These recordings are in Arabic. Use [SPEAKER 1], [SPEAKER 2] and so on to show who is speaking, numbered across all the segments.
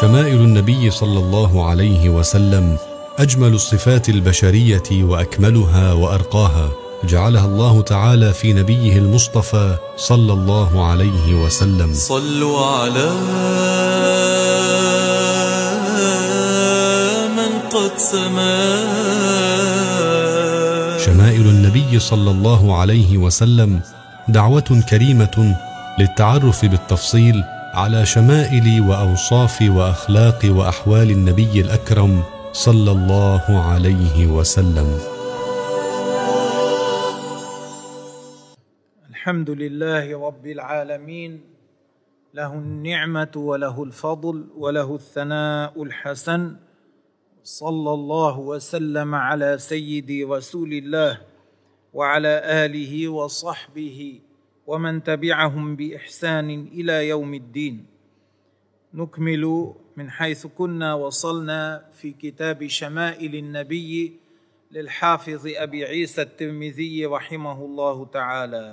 [SPEAKER 1] شمائل النبي صلى الله عليه وسلم أجمل الصفات البشرية وأكملها وأرقاها جعلها الله تعالى في نبيه المصطفى صلى الله عليه وسلم.
[SPEAKER 2] صلوا على من قد سما.
[SPEAKER 1] شمائل النبي صلى الله عليه وسلم دعوة كريمة للتعرف بالتفصيل على شمائل وأوصاف وأخلاق وأحوال النبي الأكرم صلى الله عليه وسلم.
[SPEAKER 3] الحمد لله رب العالمين. له النعمة وله الفضل وله الثناء الحسن. صلى الله وسلم على سيدي رسول الله وعلى آله وصحبه ومن تبعهم بإحسان إلى يوم الدين. نكمل من حيث كنا وصلنا في كتاب شمائل النبي للحافظ أبي عيسى الترمذي رحمه الله تعالى.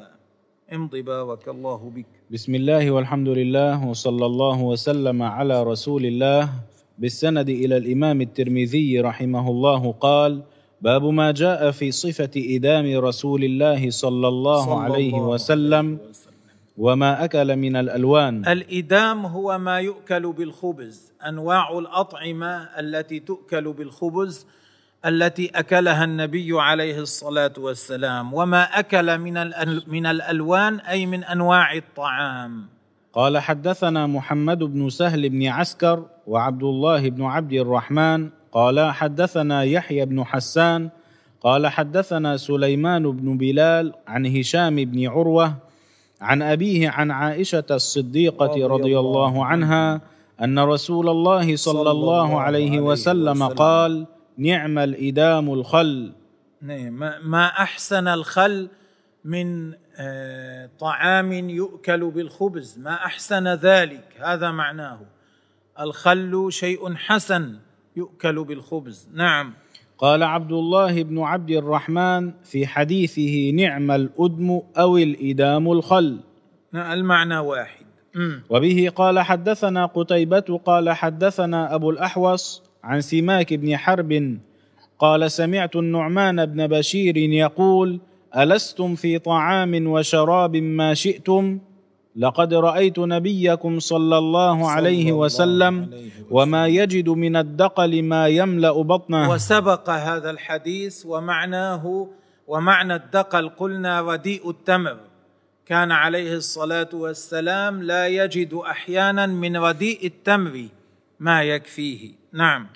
[SPEAKER 3] امض بارك الله بك.
[SPEAKER 4] بسم الله والحمد لله وصلى الله وسلم على رسول الله. بالسند إلى الإمام الترمذي رحمه الله قال باب ما جاء في صفة إدام رسول الله صلى الله
[SPEAKER 3] صلى
[SPEAKER 4] عليه
[SPEAKER 3] الله
[SPEAKER 4] وسلم
[SPEAKER 3] وسلم.
[SPEAKER 4] وما أكل من الألوان.
[SPEAKER 3] الإدام هو ما يؤكل بالخبز. أنواع الأطعمة التي تؤكل بالخبز التي أكلها النبي عليه الصلاة والسلام. وما أكل من من الألوان أي من أنواع الطعام.
[SPEAKER 4] قال حدثنا محمد بن سهل بن عسكر وعبد الله بن عبد الرحمن قال حدثنا يحيى بن حسان قال حدثنا سليمان بن بلال عن هشام بن عروة عن أبيه عن عائشة الصديقة
[SPEAKER 3] رضي الله
[SPEAKER 4] عنها أن رسول الله صلى الله عليه وسلم. قال نعم الإدام الخل.
[SPEAKER 3] نعم، ما أحسن الخل من آه، طعام يؤكل بالخبز؟ ما أحسن ذلك؟ هذا معناه. الخل شيء حسن. يؤكل بالخبز. نعم.
[SPEAKER 4] قال عبد الله بن عبد الرحمن في حديثه نعم الأدم أو الإدام الخل.
[SPEAKER 3] المعنى واحد. مم.
[SPEAKER 4] وبه قال حدثنا قتيبة قال حدثنا أبو الأحوص عن سماك بن حرب قال سمعت النعمان بن بشير يقول ألستم في طعام وشراب ما شئتم؟ لقد رأيت نبيكم صلى الله عليه وسلم. وما يجد من الدقل ما يملأ بطنه.
[SPEAKER 3] وسبق هذا الحديث ومعناه ومعنى الدقل قلنا رديء التمر. كان عليه الصلاة والسلام لا يجد أحيانا من رديء التمر ما يكفيه. نعم.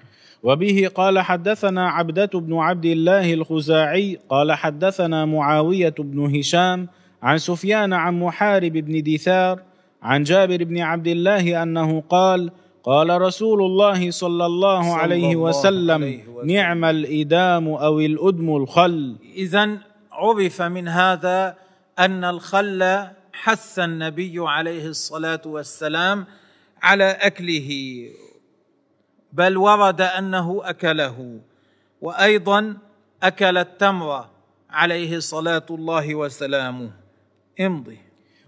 [SPEAKER 4] وبه قال حدثنا عبدة بن عبد الله الخزاعي قال حدثنا معاوية بن هشام عن سفيان عن محارب بن دثار عن جابر بن عبد الله أنه قال قال رسول الله صلى الله
[SPEAKER 3] صلى
[SPEAKER 4] عليه
[SPEAKER 3] الله
[SPEAKER 4] وسلم
[SPEAKER 3] عليه وسلم.
[SPEAKER 4] نعم الإدام أو الأدم الخل
[SPEAKER 3] اذا عرف من هذا أن الخل حث النبي عليه الصلاة والسلام على أكله بل ورد أنه أكله وأيضا أكل التمر عليه صلاة الله وسلامه امضي.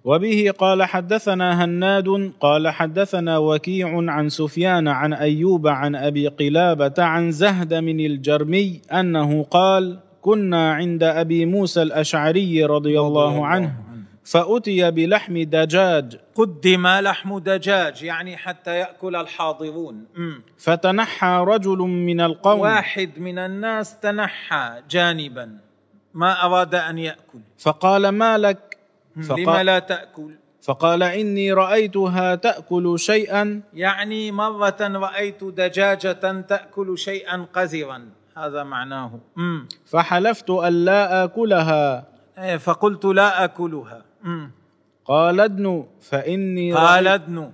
[SPEAKER 4] وبه قال حدثنا هناد قال حدثنا وكيع عن سفيان عن أيوب عن أبي قلابة عن زهد من الجرمي أنه قال كنا عند أبي موسى الأشعري رضي الله عنه. فأتي بلحم دجاج.
[SPEAKER 3] قدم لحم دجاج يعني حتى يأكل الحاضرون. مم.
[SPEAKER 4] فتنحى رجل من القوم.
[SPEAKER 3] واحد من الناس تنحى جانبا ما أراد أن يأكل.
[SPEAKER 4] فقال ما لك؟
[SPEAKER 3] لما
[SPEAKER 4] فقال,
[SPEAKER 3] لا تأكل.
[SPEAKER 4] فقال إني رأيتها تأكل شيئا.
[SPEAKER 3] يعني مرة رأيت دجاجة تأكل شيئا قذرا. هذا معناه. مم.
[SPEAKER 4] فحلفت الا آكلها.
[SPEAKER 3] إيه، فقلت لا أكلها. مم.
[SPEAKER 4] قال ادن فإني
[SPEAKER 3] قال ادن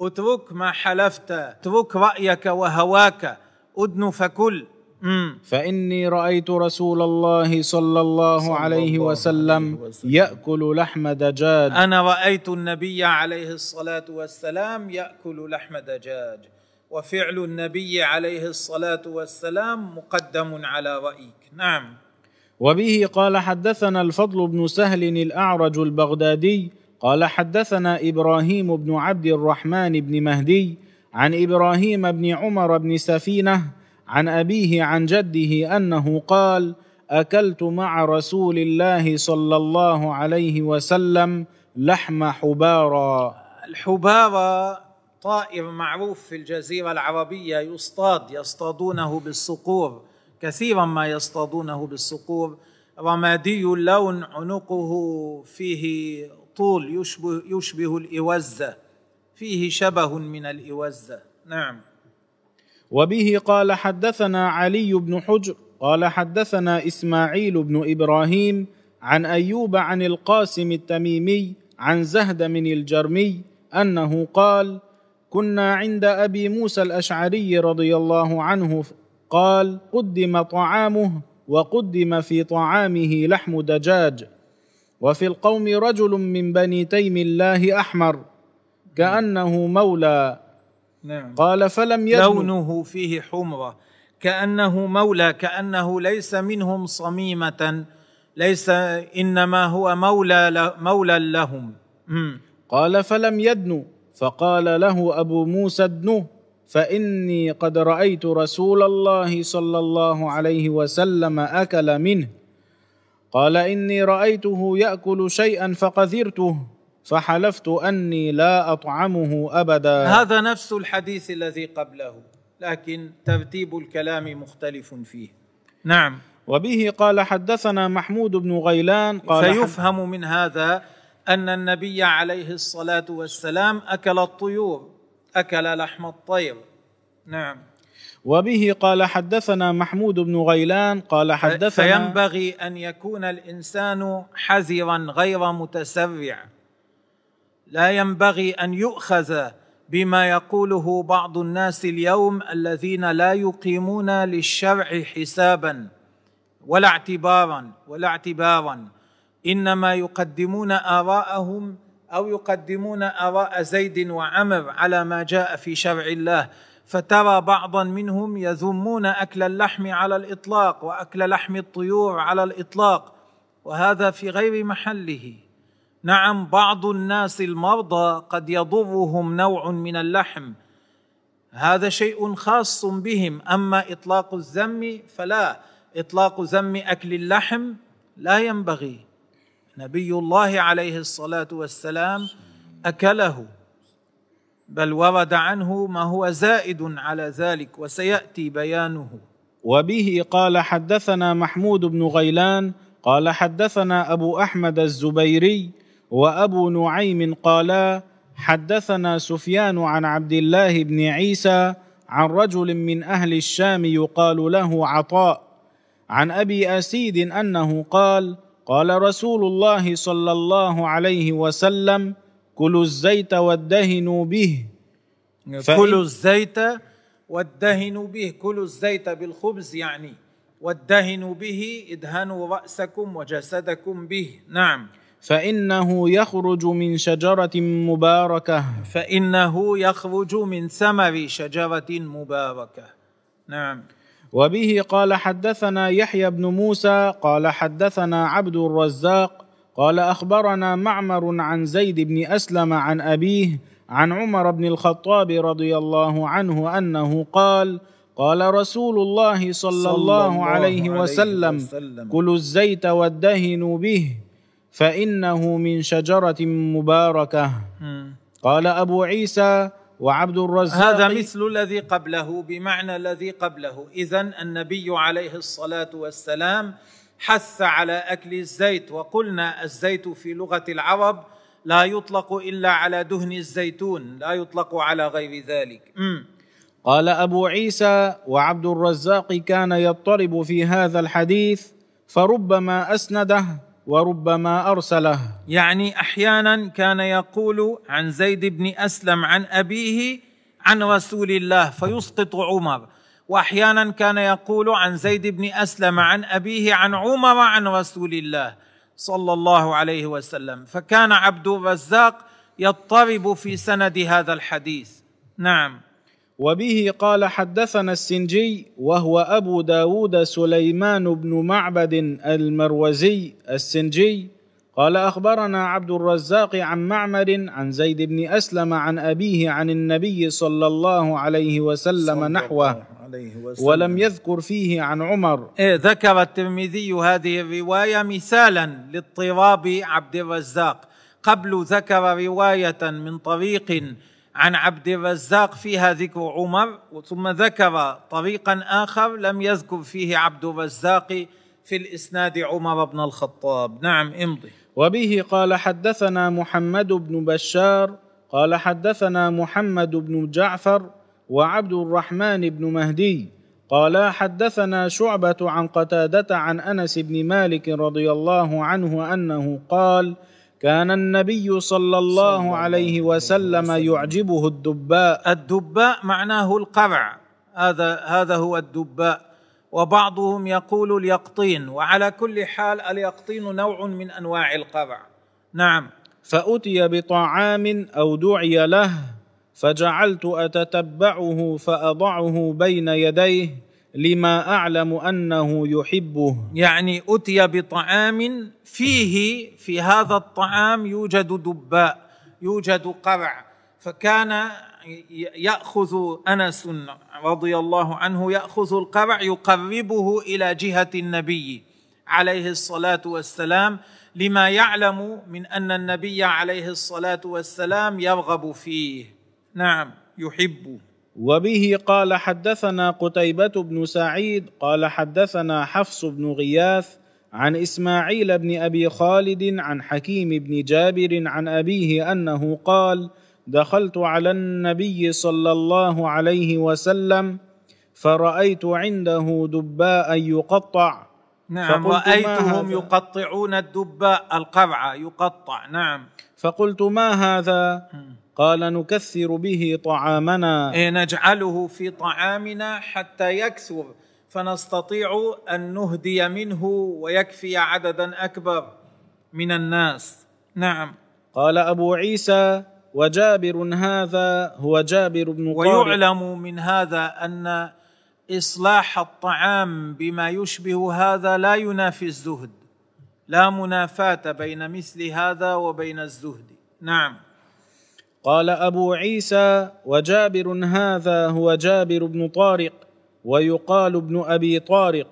[SPEAKER 3] اترك ما حلفت اترك رأيك وهواك. أدن فكل.
[SPEAKER 4] فإني رأيت رسول الله صلى الله عليه وسلم. يأكل لحم دجاج.
[SPEAKER 3] أنا رأيت النبي عليه الصلاة والسلام يأكل لحم دجاج وفعل النبي عليه الصلاة والسلام مقدم على رأيك. نعم.
[SPEAKER 4] وبه قال حدثنا الفضل بن سهل الأعرج البغدادي قال حدثنا إبراهيم بن عبد الرحمن بن مهدي عن إبراهيم بن عمر بن سفينة عن أبيه عن جده أنه قال أكلت مع رسول الله صلى الله عليه وسلم لحم حبارا.
[SPEAKER 3] الحبارة طائر معروف في الجزيرة العربية يصطاد يصطادونه بالصقور كثيرا ما يصطادونه بالصقور. رمادي اللون عنقه فيه طول يشبه, يشبه الإوزة فيه شبه من الإوزة. نعم.
[SPEAKER 4] وبه قال حدثنا علي بن حجر قال حدثنا إسماعيل بن إبراهيم عن أيوب عن القاسم التميمي عن زهد من الجرمي أنه قال كنا عند أبي موسى الأشعري رضي الله عنه قال قدم طعامه وقدم في طعامه لحم دجاج وفي القوم رجل من بني تيم الله أحمر كأنه مولى
[SPEAKER 3] نعم.
[SPEAKER 4] قال فلم يدن
[SPEAKER 3] لونه فيه حمرة كأنه مولى كأنه ليس منهم صميمة ليس إنما هو مولى مولى لهم.
[SPEAKER 4] قال فلم يدن فقال له أبو موسى ادنه. فإني قد رأيت رسول الله صلى الله عليه وسلم أكل منه. قال إني رأيته يأكل شيئا فقذرته. فحلفت أني لا أطعمه أبدا.
[SPEAKER 3] هذا نفس الحديث الذي قبله لكن ترتيب الكلام مختلف فيه. نعم.
[SPEAKER 4] وبه قال حدثنا محمود بن غيلان قال
[SPEAKER 3] فيفهم من هذا أن النبي عليه الصلاة والسلام أكل الطيور أكل لحم الطير. نعم.
[SPEAKER 4] وبه قال حدثنا محمود بن غيلان قال حدثنا
[SPEAKER 3] فينبغي أن يكون الإنسان حذرا غير متسرع. لا ينبغي أن يؤخذ بما يقوله بعض الناس اليوم الذين لا يقيمون للشرع حسابا ولا اعتبارا ولا اعتبارا. إنما يقدمون آراءهم أو يقدمون آراء زيد وعمر على ما جاء في شرع الله. فترى بعضا منهم يذمون أكل اللحم على الإطلاق وأكل لحم الطيور على الإطلاق وهذا في غير محله. نعم بعض الناس المرضى قد يضرهم نوع من اللحم. هذا شيء خاص بهم. أما إطلاق الذم فلا. إطلاق ذم أكل اللحم لا ينبغي. نبي الله عليه الصلاة والسلام أكله. بل ورد عنه ما هو زائد على ذلك وسيأتي بيانه.
[SPEAKER 4] وبه قال حدثنا محمود بن غيلان قال حدثنا أبو أحمد الزبيري وأبو نعيم قالا حدثنا سفيان عن عبد الله بن عيسى عن رجل من أهل الشام يقال له عطاء عن أبي أسيد أنه قال قال رسول الله صلى الله عليه وسلم كلوا الزيت وادهنوا به.
[SPEAKER 3] كلوا الزيت وادهنوا به. كلوا الزيت بالخبز يعني وادهنوا به ادهنوا رأسكم وجسدكم به. نعم.
[SPEAKER 4] فإنه يخرج من شجرة مباركة.
[SPEAKER 3] فإنه يخرج من ثمر شجرة مباركة. نعم.
[SPEAKER 4] وبه قال حدثنا يحيى بن موسى قال حدثنا عبد الرزاق قال أخبرنا معمر عن زيد بن أسلم عن أبيه عن عمر بن الخطاب رضي الله عنه أنه قال قال رسول الله صلى, الله عليه وسلم,
[SPEAKER 3] وسلم.
[SPEAKER 4] كلوا الزيت وادهنوا به. فإنه من شجرة
[SPEAKER 3] مباركة.
[SPEAKER 4] قال أبو عيسى وعبد الرزاق
[SPEAKER 3] هذا مثل الذي قبله بمعنى الذي قبله اذا النبي عليه الصلاة والسلام حث على أكل الزيت وقلنا الزيت في لغة العرب لا يطلق إلا على دهن الزيتون لا يطلق على غير ذلك.
[SPEAKER 4] قال أبو عيسى وعبد الرزاق كان يضطرب في هذا الحديث فربما أسنده وربما أرسله.
[SPEAKER 3] يعني أحيانا كان يقول عن زيد بن أسلم عن أبيه عن رسول الله فيسقط عمر. وأحيانا كان يقول عن زيد بن أسلم عن أبيه عن عمر عن رسول الله صلى الله عليه وسلم. فكان عبد الرزاق يضطرب في سند هذا الحديث. نعم.
[SPEAKER 4] وبه قال حدثنا السنجي وهو أبو داود سليمان بن معبد المروزي السنجي قال أخبرنا عبد الرزاق عن معمر عن زيد بن أسلم عن أبيه عن النبي صلى الله عليه وسلم نحوه
[SPEAKER 3] عليه وسلم.
[SPEAKER 4] ولم يذكر فيه عن عمر
[SPEAKER 3] إيه ذكر الترمذي هذه الرواية مثالا لاضطراب عبد الرزاق قبل ذكر رواية من طريق عن عبد الرزاق فيها ذكر عمر ثم ذكر طريقا آخر لم يذكر فيه عبد الرزاق في الإسناد عمر بن الخطاب. نعم امضي.
[SPEAKER 4] وبه قال حدثنا محمد بن بشار قال حدثنا محمد بن جعفر وعبد الرحمن بن مهدي قال حدثنا شعبة عن قتادة عن أنس بن مالك رضي الله عنه أنه قال كان النبي صلى الله عليه وسلم يعجبه الدباء.
[SPEAKER 3] الدباء معناه القرع هذا هذا هو الدباء. وبعضهم يقول اليقطين. وعلى كل حال اليقطين نوع من أنواع القرع نعم.
[SPEAKER 4] فأتي بطعام أو دعي له فجعلت أتتبعه فأضعه بين يديه لما أعلم أنه يحبه.
[SPEAKER 3] يعني أتي بطعام فيه في هذا الطعام يوجد دباء يوجد قرع. فكان يأخذ أنس رضي الله عنه يأخذ القرع يقربه إلى جهة النبي عليه الصلاة والسلام. لما يعلم من أن النبي عليه الصلاة والسلام يرغب فيه. نعم يحبه.
[SPEAKER 4] وبه قال حدثنا قتيبة بن سعيد قال حدثنا حفص بن غياث عن إسماعيل بن أبي خالد عن حكيم بن جابر عن أبيه أنه قال دخلت على النبي صلى الله عليه وسلم فرأيت عنده دباء يقطع.
[SPEAKER 3] نعم
[SPEAKER 4] هذا؟
[SPEAKER 3] يقطعون الدباء القرع يقطع نعم.
[SPEAKER 4] فقلت ما هذا؟ قال نكثر به طعامنا.
[SPEAKER 3] إيه نجعله في طعامنا حتى يكثر فنستطيع أن نهدي منه ويكفي عددا أكبر من الناس. نعم.
[SPEAKER 4] قال أبو عيسى وجابر هذا هو جابر بن طارق.
[SPEAKER 3] ويعلم من هذا أن إصلاح الطعام بما يشبه هذا لا ينافي الزهد لا منافاة بين مثل هذا وبين الزهد. نعم.
[SPEAKER 4] قال أبو عيسى وجابر هذا هو جابر بن طارق ويقال ابن أبي طارق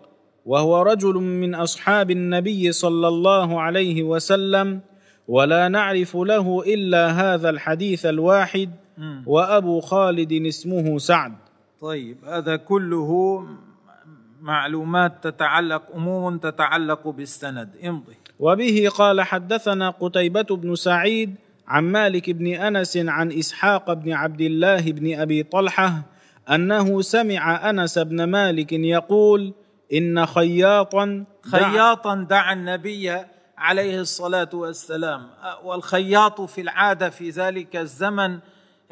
[SPEAKER 4] وهو رجل من أصحاب النبي صلى الله عليه وسلم ولا نعرف له إلا هذا الحديث الواحد
[SPEAKER 3] مم.
[SPEAKER 4] وأبو خالد اسمه سعد.
[SPEAKER 3] طيب هذا كله معلومات تتعلق امور تتعلق بالسند. امضي.
[SPEAKER 4] وبه قال حدثنا قتيبة بن سعيد عن مالك بن أنس عن إسحاق بن عبد الله بن أبي طلحة أنه سمع أنس بن مالك يقول إن خياطا دعا-
[SPEAKER 3] خياطا دعا النبي عليه الصلاة والسلام. والخياط في العادة في ذلك الزمن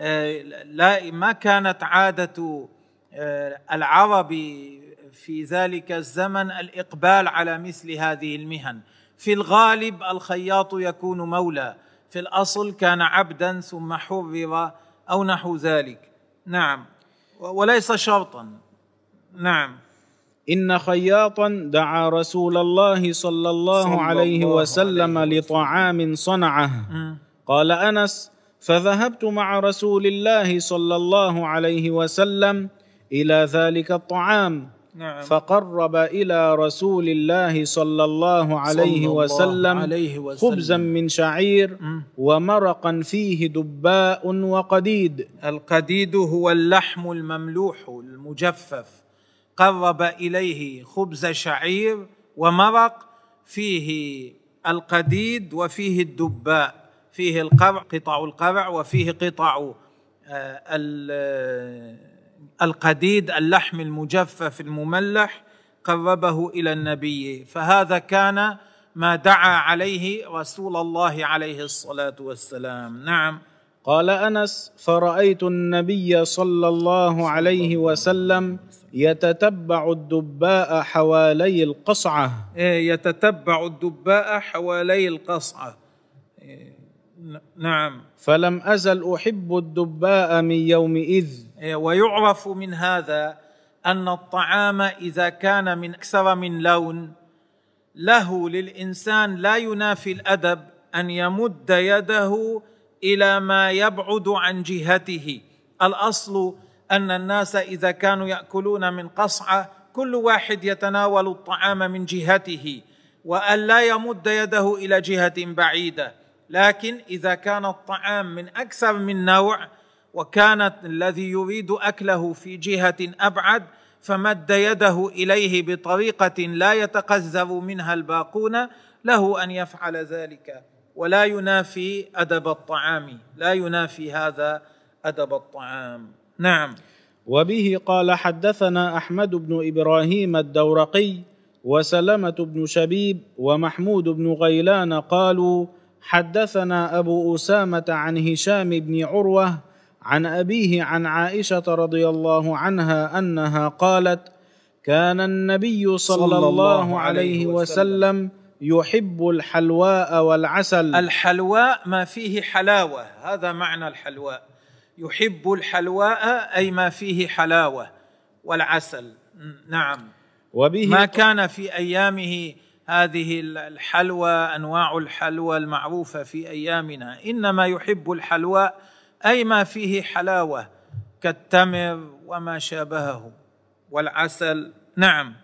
[SPEAKER 3] آه، لا ما كانت عادة آه، العرب في ذلك الزمن الإقبال على مثل هذه المهن. في الغالب الخياط يكون مولى. في الأصل كان عبدا ثم حرر أو نحو ذلك. نعم. وليس شرطا. نعم.
[SPEAKER 4] إن خياطا دعا رسول الله صلى الله
[SPEAKER 3] صلى
[SPEAKER 4] عليه
[SPEAKER 3] الله
[SPEAKER 4] وسلم
[SPEAKER 3] عليه
[SPEAKER 4] لطعام صنعه.
[SPEAKER 3] مم.
[SPEAKER 4] قال أنس فذهبت مع رسول الله صلى الله عليه وسلم إلى ذلك الطعام.
[SPEAKER 3] نعم
[SPEAKER 4] فقرب إلى رسول الله صلى الله عليه
[SPEAKER 3] صلى الله
[SPEAKER 4] وسلم
[SPEAKER 3] عليه وسلم.
[SPEAKER 4] خبزا من شعير. ومرقا فيه دباء وقديد
[SPEAKER 3] القديد هو اللحم المملوح المجفف قرب إليه خبز شعير ومرق فيه القديد وفيه الدباء فيه القرع قطع القرع وفيه قطع ال- آه، القديد اللحم المجفف المملح قربه إلى النبي. فهذا كان ما دعا عليه رسول الله عليه الصلاة والسلام. نعم.
[SPEAKER 4] قال أنس فرأيت النبي صلى الله عليه وسلم يتتبع الدباء حوالي القصعة.
[SPEAKER 3] إيه، يتتبع الدباء حوالي القصعة. إيه، نعم.
[SPEAKER 4] فلم أزل أحب الدباء من يومئذ.
[SPEAKER 3] إيه، ويعرف من هذا أن الطعام إذا كان من أكثر من لون له للإنسان لا ينافي الأدب أن يمد يده إلى ما يبعد عن جهته. الأصل أن الناس إذا كانوا يأكلون من قصعة كل واحد يتناول الطعام من جهته وأن لا يمد يده إلى جهة بعيدة. لكن إذا كان الطعام من أكثر من نوع وكانت الذي يريد أكله في جهة أبعد فمد يده إليه بطريقة لا يتقذر منها الباقون له أن يفعل ذلك. ولا ينافي أدب الطعام. لا ينافي هذا أدب الطعام. نعم.
[SPEAKER 4] وبه قال حدثنا أحمد بن إبراهيم الدورقي وسلمة بن شبيب ومحمود بن غيلان قالوا حدثنا أبو أسامة عن هشام بن عروة عن أبيه عن عائشة رضي الله عنها أنها قالت كان النبي صلى, صلى الله عليه وسلم يحب الحلواء والعسل.
[SPEAKER 3] الحلواء ما فيه حلاوة هذا معنى الحلواء. يحب الحلواء أي ما فيه حلاوة والعسل. نعم. وبه ما كان في أيامه هذه الحلوى أنواع الحلوى المعروفة في أيامنا. إنما يحب الحلواء أي ما فيه حلاوة كالتمر وما شابهه والعسل. نعم.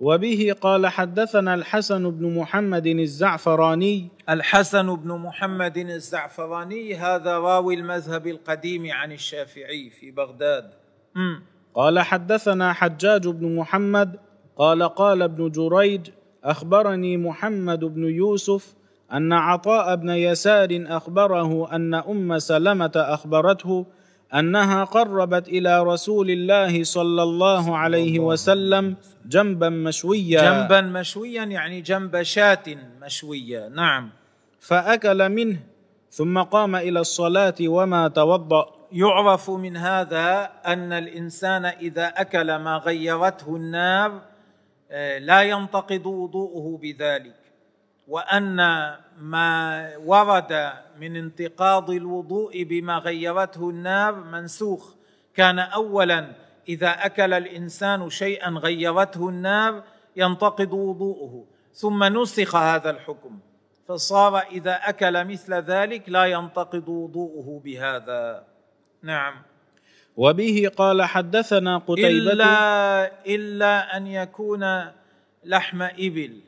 [SPEAKER 4] وبه قال حدثنا الحسن بن محمد الزعفراني.
[SPEAKER 3] الحسن بن محمد الزعفراني هذا راوي المذهب القديم عن الشافعي في بغداد.
[SPEAKER 4] م. قال حدثنا حجاج بن محمد قال قال ابن جريج أخبرني محمد بن يوسف أن عطاء بن يسار أخبره أن أم سلمة أخبرته أنها قربت إلى رسول الله صلى الله عليه وسلم. جنبا مشويا.
[SPEAKER 3] جنبا مشويا يعني جنب شاة مشوية. نعم.
[SPEAKER 4] فأكل منه ثم قام إلى الصلاة وما توضأ.
[SPEAKER 3] يعرف من هذا أن الإنسان إذا أكل ما غيرته النار لا ينتقض وضوءه بذلك وأن ما ورد من انتقاض الوضوء بما غيرته النار منسوخ. كان اولا إذا أكل الإنسان شيئا غيرته النار ينتقض وضوءه ثم نسخ هذا الحكم فصار إذا أكل مثل ذلك لا ينتقض وضوءه بهذا. نعم.
[SPEAKER 4] وبه قال حدثنا قتيبة.
[SPEAKER 3] إلا إلا أن يكون لحم إبل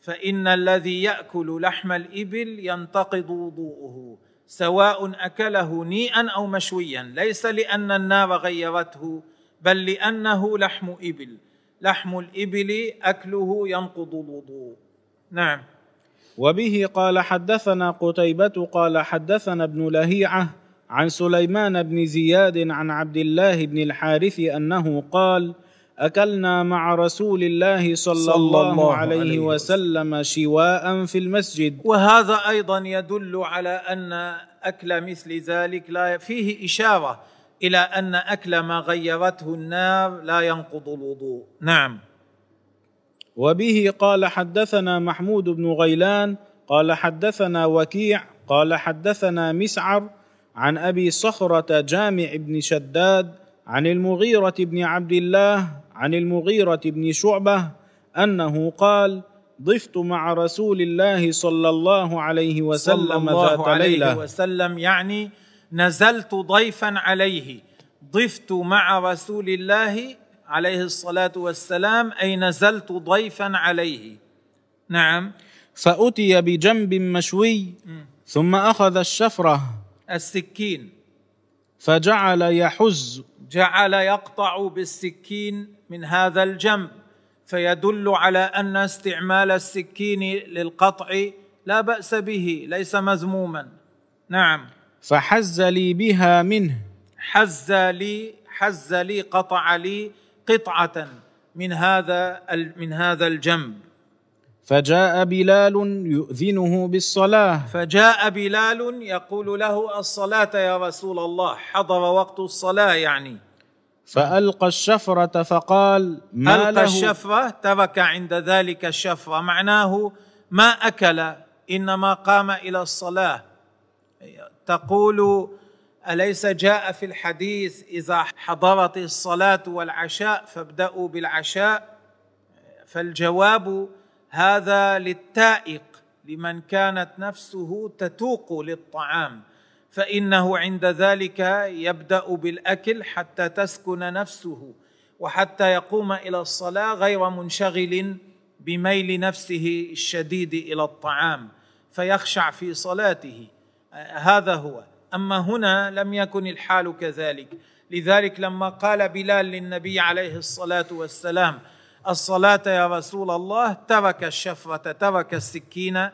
[SPEAKER 3] فإن الذي يأكل لحم الإبل ينتقض وضوءه سواء أكله نيئا أو مشويا. ليس لأن النار غيرته بل لأنه لحم إبل. لحم الإبل أكله ينقض الوضوء. نعم.
[SPEAKER 4] وبه قال حدثنا قتيبة قال حدثنا ابن لهيعة عن سليمان بن زياد عن عبد الله بن الحارث أنه قال: أكلنا مع رسول الله صلى, صلى الله, الله عليه, عليه وسلم شواء في المسجد.
[SPEAKER 3] وهذا أيضا يدل على أن أكل مثل ذلك لا فيه إشارة إلى أن أكل ما غيرته النار لا ينقض الوضوء. نعم.
[SPEAKER 4] وبه قال حدثنا محمود بن غيلان قال حدثنا وكيع قال حدثنا مسعر عن أبي صخرة جامع بن شداد عن المغيرة بن عبد الله عن المغيرة بن شعبة أنه قال ضفت مع رسول الله صلى الله عليه وسلم صلى الله ذات عليه ليلة.
[SPEAKER 3] وسلم يعني نزلت ضيفا عليه. ضفت مع رسول الله عليه الصلاة والسلام أي نزلت ضيفا عليه. نعم.
[SPEAKER 4] فأتي بجنب مشوي ثم أخذ الشفرة.
[SPEAKER 3] السكين.
[SPEAKER 4] فجعل يحز.
[SPEAKER 3] جعل يقطع بالسكين من هذا الجنب فيدل على أن استعمال السكين للقطع لا بأس به ليس مذموما. نعم.
[SPEAKER 4] فحز لي بها منه.
[SPEAKER 3] حز لي حز لي قطع لي قطعة من هذا من هذا الجنب.
[SPEAKER 4] فجاء بلال يؤذنه بالصلاة.
[SPEAKER 3] فجاء بلال يقول له الصلاة يا رسول الله حضر وقت الصلاة يعني.
[SPEAKER 4] فألقى الشفرة فقال ما
[SPEAKER 3] ألقى
[SPEAKER 4] له
[SPEAKER 3] الشفرة ترك عند ذلك الشفرة معناه ما أكل إنما قام إلى الصلاة. تقول أليس جاء في الحديث إذا حضرت الصلاة والعشاء فابدأوا بالعشاء؟ فالجواب هذا للتائق لمن كانت نفسه تتوق للطعام فإنه عند ذلك يبدأ بالأكل حتى تسكن نفسه وحتى يقوم إلى الصلاة غير منشغل بميل نفسه الشديد إلى الطعام فيخشع في صلاته. هذا هو. أما هنا لم يكن الحال كذلك. لذلك لما قال بلال للنبي عليه الصلاة والسلام الصلاة يا رسول الله ترك الشفرة ترك السكين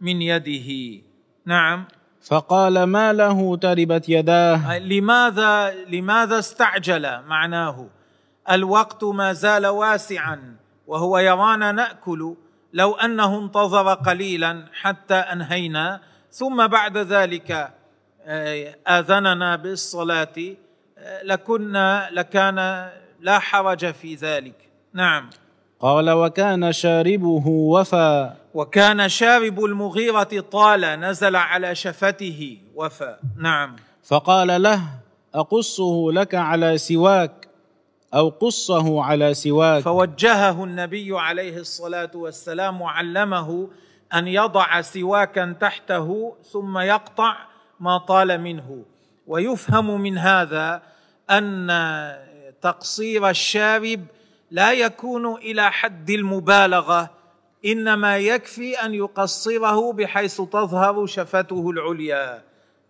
[SPEAKER 3] من يده. نعم.
[SPEAKER 4] فقال ما له؟ تربت يداه.
[SPEAKER 3] لماذا؟ لماذا استعجل معناه؟ الوقت ما زال واسعا وهو يرانا نأكل. لو أنه انتظر قليلا حتى أنهينا. ثم بعد ذلك آذننا بالصلاة. لكنا لكان لا حرج في ذلك. نعم.
[SPEAKER 4] قال وكان شاربه وفى.
[SPEAKER 3] وكان شارب المغيرة طال نزل على شفته وفى. نعم.
[SPEAKER 4] فقال له أقصه لك على سواك؟ أو قصه على سواك؟
[SPEAKER 3] فوجهه النبي عليه الصلاة والسلام وعلمه أن يضع سواكا تحته ثم يقطع ما طال منه. ويفهم من هذا أن تقصير الشارب لا يكون إلى حد المبالغة إنما يكفي أن يقصره بحيث تظهر شفته العليا.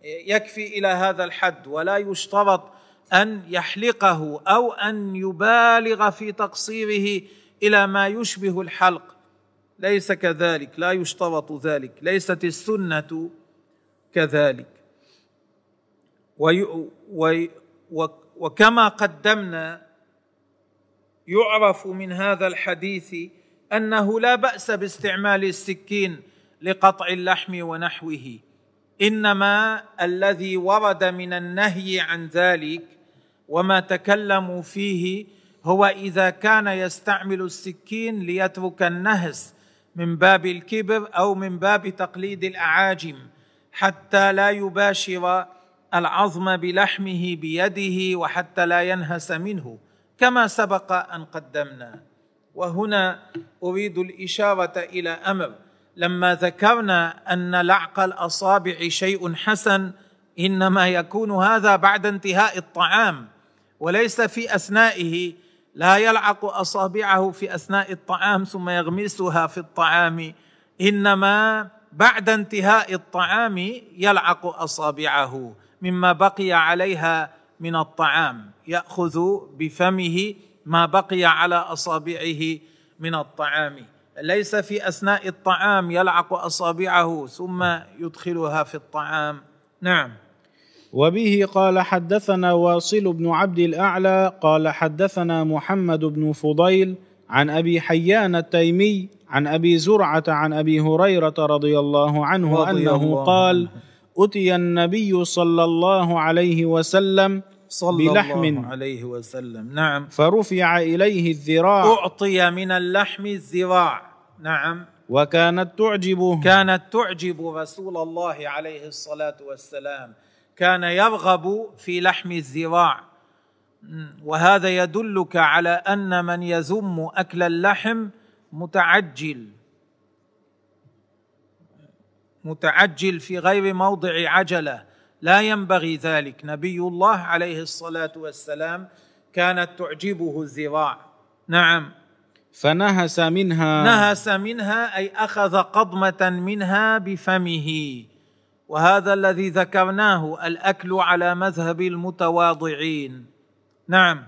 [SPEAKER 3] يكفي إلى هذا الحد ولا يشترط أن يحلقه أو أن يبالغ في تقصيره إلى ما يشبه الحلق. ليس كذلك لا يشترط ذلك ليست السنة كذلك. وي وي وكما قدمنا يعرف من هذا الحديث أنه لا بأس باستعمال السكين لقطع اللحم ونحوه. إنما الذي ورد من النهي عن ذلك وما تكلموا فيه هو إذا كان يستعمل السكين ليترك النهس من باب الكبر أو من باب تقليد الأعاجم حتى لا يباشر العظم بلحمه بيده وحتى لا ينهس منه. كما سبق أن قدمنا. وهنا أريد الإشارة إلى أمر. لما ذكرنا أن لعق الأصابع شيء حسن إنما يكون هذا بعد انتهاء الطعام وليس في أثنائه. لا يلعق أصابعه في أثناء الطعام ثم يغمسها في الطعام إنما بعد انتهاء الطعام يلعق أصابعه مما بقي عليها من الطعام يأخذ بفمه ما بقي على أصابعه من الطعام. ليس في أثناء الطعام يلعق أصابعه ثم يدخلها في الطعام. نعم.
[SPEAKER 4] وبه قال حدثنا واصل بن عبد الأعلى قال حدثنا محمد بن فضيل عن أبي حيان التيمي عن أبي زرعة عن أبي هريرة رضي الله عنه رضي أنه الله قال عنه. اتي النبي صلى الله عليه وسلم
[SPEAKER 3] صلى بلحم. الله عليه وسلم. نعم.
[SPEAKER 4] فرفع اليه الذراع.
[SPEAKER 3] اعطي من اللحم الذراع. نعم.
[SPEAKER 4] وكانت تعجبه.
[SPEAKER 3] كانت تعجب رسول الله عليه الصلاة والسلام. كان يرغب في لحم الذراع. وهذا يدلك على أن من يذم أكل اللحم متعجل. متعجل في غير موضع عجلة. لا ينبغي ذلك. نبي الله عليه الصلاة والسلام كانت تعجبه الذراع. نعم.
[SPEAKER 4] فنهس منها
[SPEAKER 3] نهس منها أي أخذ قضمة منها بفمه. وهذا الذي ذكرناه الأكل على مذهب المتواضعين. نعم.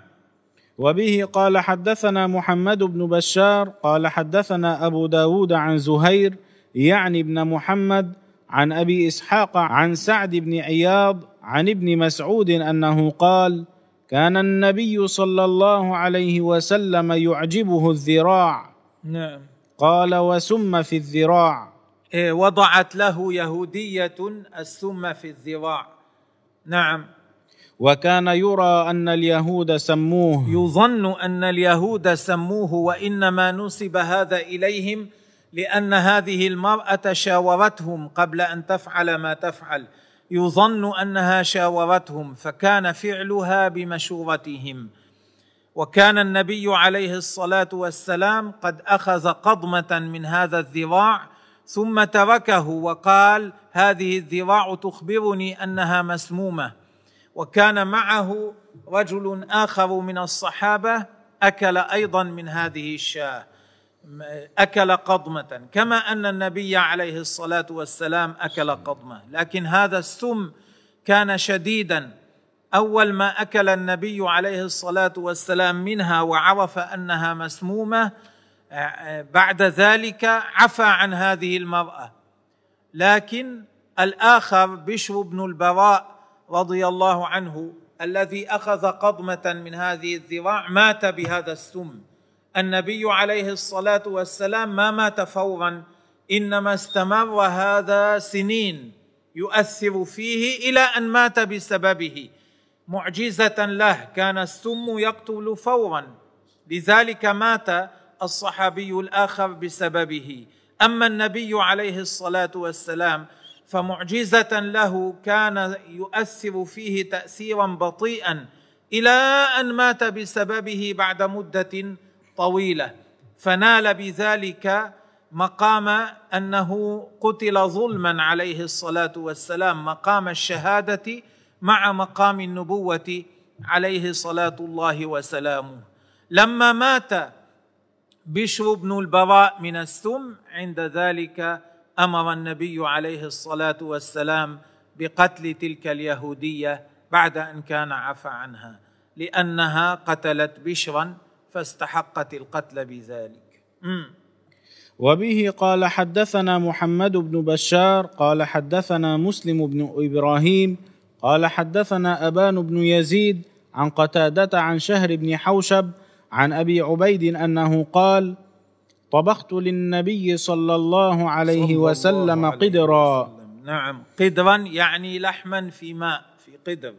[SPEAKER 4] وبه قال حدثنا محمد بن بشار قال حدثنا أبو داود عن زهير يعني ابن محمد عن أبي إسحاق عن سعد بن عياض عن ابن مسعود أنه قال كان النبي صلى الله عليه وسلم يعجبه الذراع.
[SPEAKER 3] نعم.
[SPEAKER 4] قال وسم في الذراع.
[SPEAKER 3] إيه وضعت له يهودية السم في الذراع. نعم.
[SPEAKER 4] وكان يرى أن اليهود سموه.
[SPEAKER 3] يظن أن اليهود سموه وإنما نسب هذا إليهم لأن هذه المرأة شاورتهم قبل أن تفعل ما تفعل. يظن أنها شاورتهم فكان فعلها بمشورتهم. وكان النبي عليه الصلاة والسلام قد أخذ قضمة من هذا الذراع ثم تركه وقال هذه الذراع تخبرني أنها مسمومة وكان معه رجل آخر من الصحابة أكل أيضا من هذه الشاة. أكل قضمة كما أن النبي عليه الصلاة والسلام أكل قضمة. لكن هذا السم كان شديدا. أول ما أكل النبي عليه الصلاة والسلام منها وعرف أنها مسمومة بعد ذلك عفى عن هذه المرأة. لكن الآخر بشر بن البراء رضي الله عنه الذي أخذ قضمة من هذه الذراع مات بهذا السم. النبي عليه الصلاة والسلام ما مات فورا إنما استمر هذا سنين يؤثر فيه إلى أن مات بسببه. معجزة له كان السم يقتل فورا لذلك مات الصحابي الآخر بسببه. أما النبي عليه الصلاة والسلام فمعجزة له كان يؤثر فيه تاثيرا بطيئا إلى أن مات بسببه بعد مدة طويلة. فنال بذلك مقام أنه قتل ظلما عليه الصلاة والسلام مقام الشهادة مع مقام النبوة عليه صلاة الله وسلامه. لما مات بشر بن البراء من السم عند ذلك أمر النبي عليه الصلاة والسلام بقتل تلك اليهودية بعد أن كان عفى عنها لأنها قتلت بشرا فاستحقت القتل بذلك.
[SPEAKER 4] وبه قال حدثنا محمد بن بشار قال حدثنا مسلم بن إبراهيم قال حدثنا أبان بن يزيد عن قتادة عن شهر بن حوشب عن أبي عبيد أنه قال طبخت للنبي صلى الله عليه صلى وسلم الله عليه قدرا. وسلم.
[SPEAKER 3] نعم قدرا يعني لحما في ماء في قدر.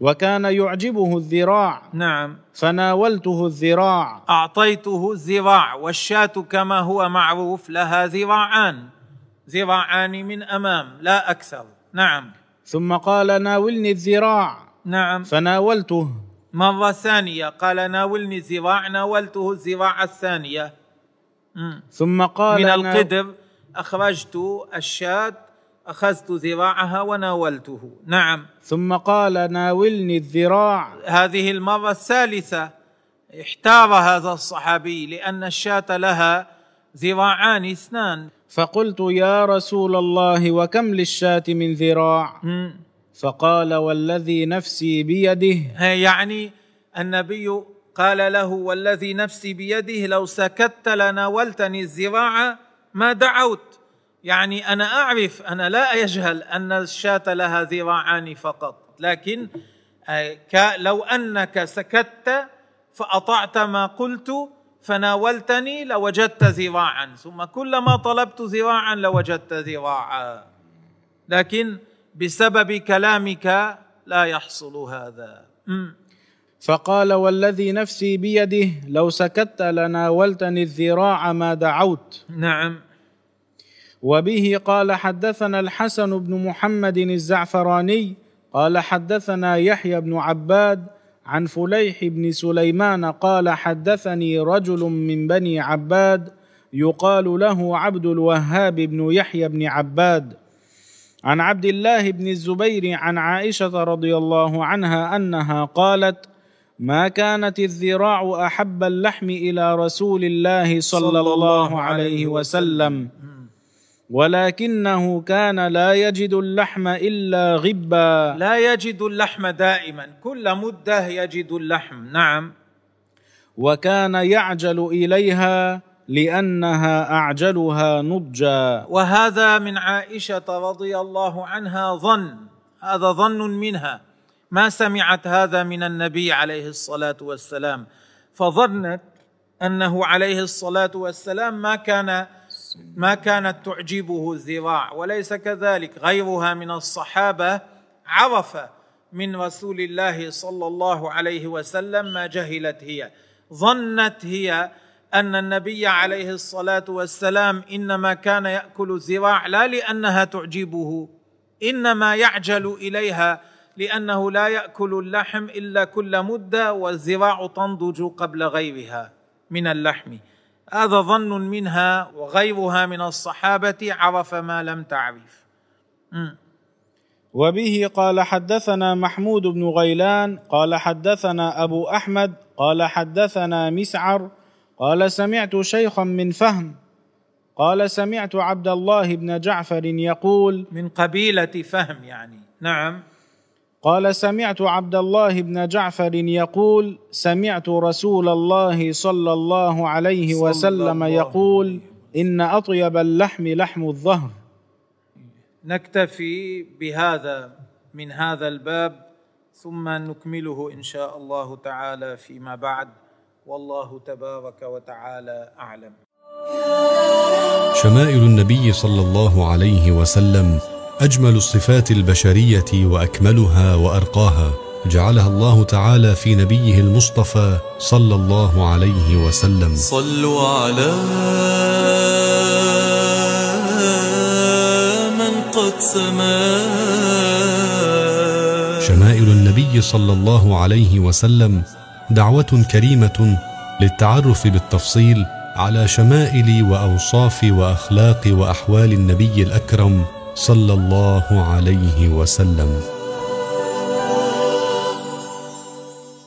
[SPEAKER 4] وكان يعجبه الذراع.
[SPEAKER 3] نعم.
[SPEAKER 4] فناولته الذراع.
[SPEAKER 3] أعطيته الذراع والشاة كما هو معروف لها ذراعان. ذراعان من أمام لا أكثر. نعم.
[SPEAKER 4] ثم قال ناولني الذراع.
[SPEAKER 3] نعم.
[SPEAKER 4] فناولته.
[SPEAKER 3] مرة ثانية قال ناولني الذراع ناولته الذراع الثانية.
[SPEAKER 4] ثم قال
[SPEAKER 3] من القدر أخرجت الشاة أخذت ذراعها وناولته. نعم.
[SPEAKER 4] ثم قال ناولني الذراع.
[SPEAKER 3] هذه المرة الثالثة احتار هذا الصحابي لأن الشاة لها ذراعان اثنان.
[SPEAKER 4] فقلت يا رسول الله وكم للشاة من ذراع؟ فقال والذي نفسي بيده.
[SPEAKER 3] يعني النبي قال له والذي نفسي بيده لو سكت لناولتني الذراع ما دعوت. يعني أنا أعرف أنا لا يجهل أن الشاة لها ذراعان فقط لكن لو أنك سكت فأطعت ما قلت فناولتني لوجدت ذراعا ثم كلما طلبت ذراعا لوجدت ذراعا. لكن بسبب كلامك لا يحصل هذا.
[SPEAKER 4] فقال والذي نفسي بيده لو سكت لناولتني الذراع ما دعوت.
[SPEAKER 3] نعم.
[SPEAKER 4] وبه قال حدثنا الحسن بن محمد الزعفراني قال حدثنا يحيى بن عباد عن فليح بن سليمان قال حدثني رجل من بني عباد يقال له عبد الوهاب بن يحيى بن عباد. عن عبد الله بن الزبير عن عائشة رضي الله عنها أنها قالت ما كانت الذراع أحب اللحم إلى رسول الله صلى الله عليه وسلم. ولكنه كان لا يجد اللحم إلا غبا.
[SPEAKER 3] لا يجد اللحم دائما. كل مدة يجد اللحم. نعم.
[SPEAKER 4] وكان يعجل إليها لأنها أعجلها نضجا.
[SPEAKER 3] وهذا من عائشة رضي الله عنها ظن. هذا ظن منها. ما سمعت هذا من النبي عليه الصلاة والسلام. فظنت أنه عليه الصلاة والسلام ما كان ما كانت تعجبه الذراع وليس كذلك. غيرها من الصحابة عرف من رسول الله صلى الله عليه وسلم ما جهلت هي. ظنت هي أن النبي عليه الصلاة والسلام إنما كان يأكل الذراع لا لأنها تعجبه إنما يعجل إليها لأنه لا يأكل اللحم إلا كل مدة والذراع تنضج قبل غيرها من اللحم. هذا ظن منها وغيرها من الصحابة عرف ما لم تعرف.
[SPEAKER 4] وبه قال حدثنا محمود بن غيلان قال حدثنا أبو أحمد قال حدثنا مسعر قال سمعت شيخا من فهم قال سمعت عبد الله بن جعفر يقول
[SPEAKER 3] من قبيلة فهم يعني. نعم.
[SPEAKER 4] قال سمعت عبد الله بن جعفر يقول سمعت رسول الله صلى الله عليه
[SPEAKER 3] صلى
[SPEAKER 4] وسلم
[SPEAKER 3] الله
[SPEAKER 4] يقول إن أطيب اللحم لحم الظهر.
[SPEAKER 3] نكتفي بهذا من هذا الباب ثم نكمله إن شاء الله تعالى فيما بعد. والله تبارك وتعالى أعلم.
[SPEAKER 1] شمائل النبي صلى الله عليه وسلم أجمل الصفات البشرية وأكملها وأرقاها جعلها الله تعالى في نبيه المصطفى صلى الله عليه وسلم.
[SPEAKER 2] صلوا على من قد سما.
[SPEAKER 1] شمائل النبي صلى الله عليه وسلم دعوة كريمة للتعرف بالتفصيل على شمائل وأوصاف وأخلاق وأحوال النبي الأكرم صلى الله عليه وسلم.